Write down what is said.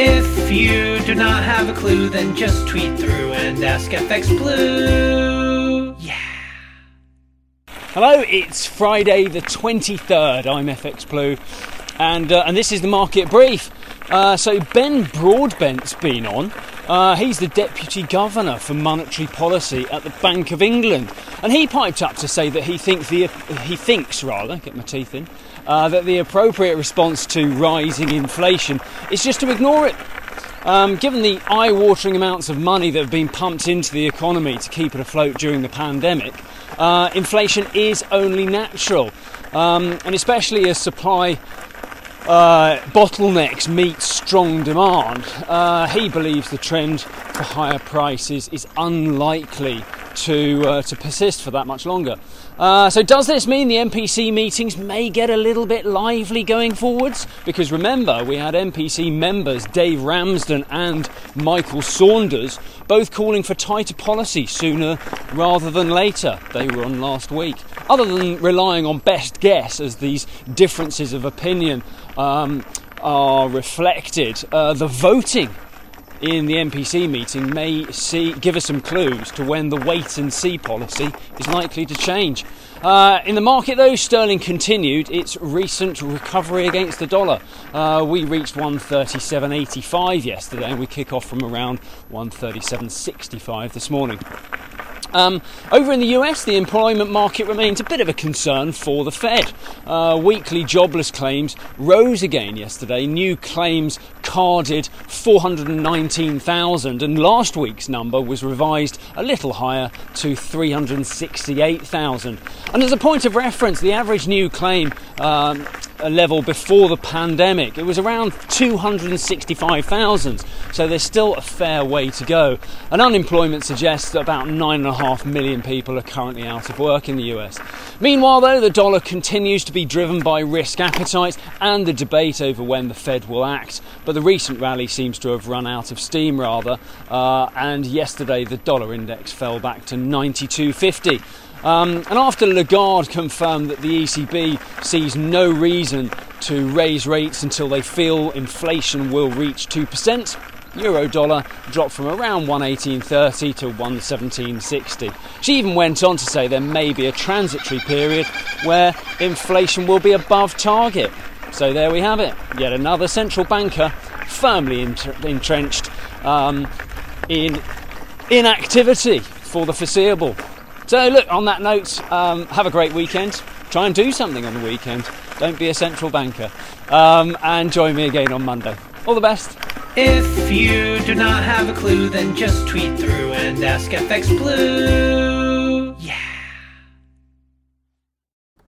If you do not have a clue, then just tweet through and ask FX Blue. Yeah. Hello, it's Friday the 23rd. I'm FX Blue, and uh, and this is the market brief. Uh, so Ben Broadbent's been on. Uh, he's the deputy governor for monetary policy at the Bank of England, and he piped up to say that he thinks the he thinks rather get my teeth in uh, that the appropriate response to rising inflation is just to ignore it. Um, given the eye watering amounts of money that have been pumped into the economy to keep it afloat during the pandemic, uh, inflation is only natural. Um, and especially as supply uh, bottlenecks meet strong demand, uh, he believes the trend for higher prices is unlikely to, uh, to persist for that much longer. Uh, so, does this mean the MPC meetings may get a little bit lively going forwards? Because remember, we had MPC members Dave Ramsden and Michael Saunders both calling for tighter policy sooner rather than later. They were on last week. Other than relying on best guess as these differences of opinion um, are reflected, uh, the voting in the MPC meeting may see, give us some clues to when the wait and see policy is likely to change. Uh, in the market, though, sterling continued its recent recovery against the dollar. Uh, we reached 137.85 yesterday, and we kick off from around 137.65 this morning. Um, over in the US, the employment market remains a bit of a concern for the Fed. Uh, weekly jobless claims rose again yesterday. New claims carded 419,000, and last week's number was revised a little higher to 368,000. And as a point of reference, the average new claim um, level before the pandemic, it was around 265,000. So there's still a fair way to go. And unemployment suggests that about 9.5 million people are currently out of work in the US. Meanwhile, though, the dollar continues to be driven by risk appetite and the debate over when the Fed will act. But the recent rally seems to have run out of steam, rather. Uh, and yesterday, the dollar index fell back to 92.50. Um, and after Lagarde confirmed that the ECB sees no reason to raise rates until they feel inflation will reach 2%, euro dollar dropped from around 118.30 to 117.60. She even went on to say there may be a transitory period where inflation will be above target. So there we have it. Yet another central banker firmly entrenched um, in inactivity for the foreseeable. So, look, on that note, um, have a great weekend. Try and do something on the weekend. Don't be a central banker. Um, and join me again on Monday. All the best. If you do not have a clue, then just tweet through and ask FX Blue.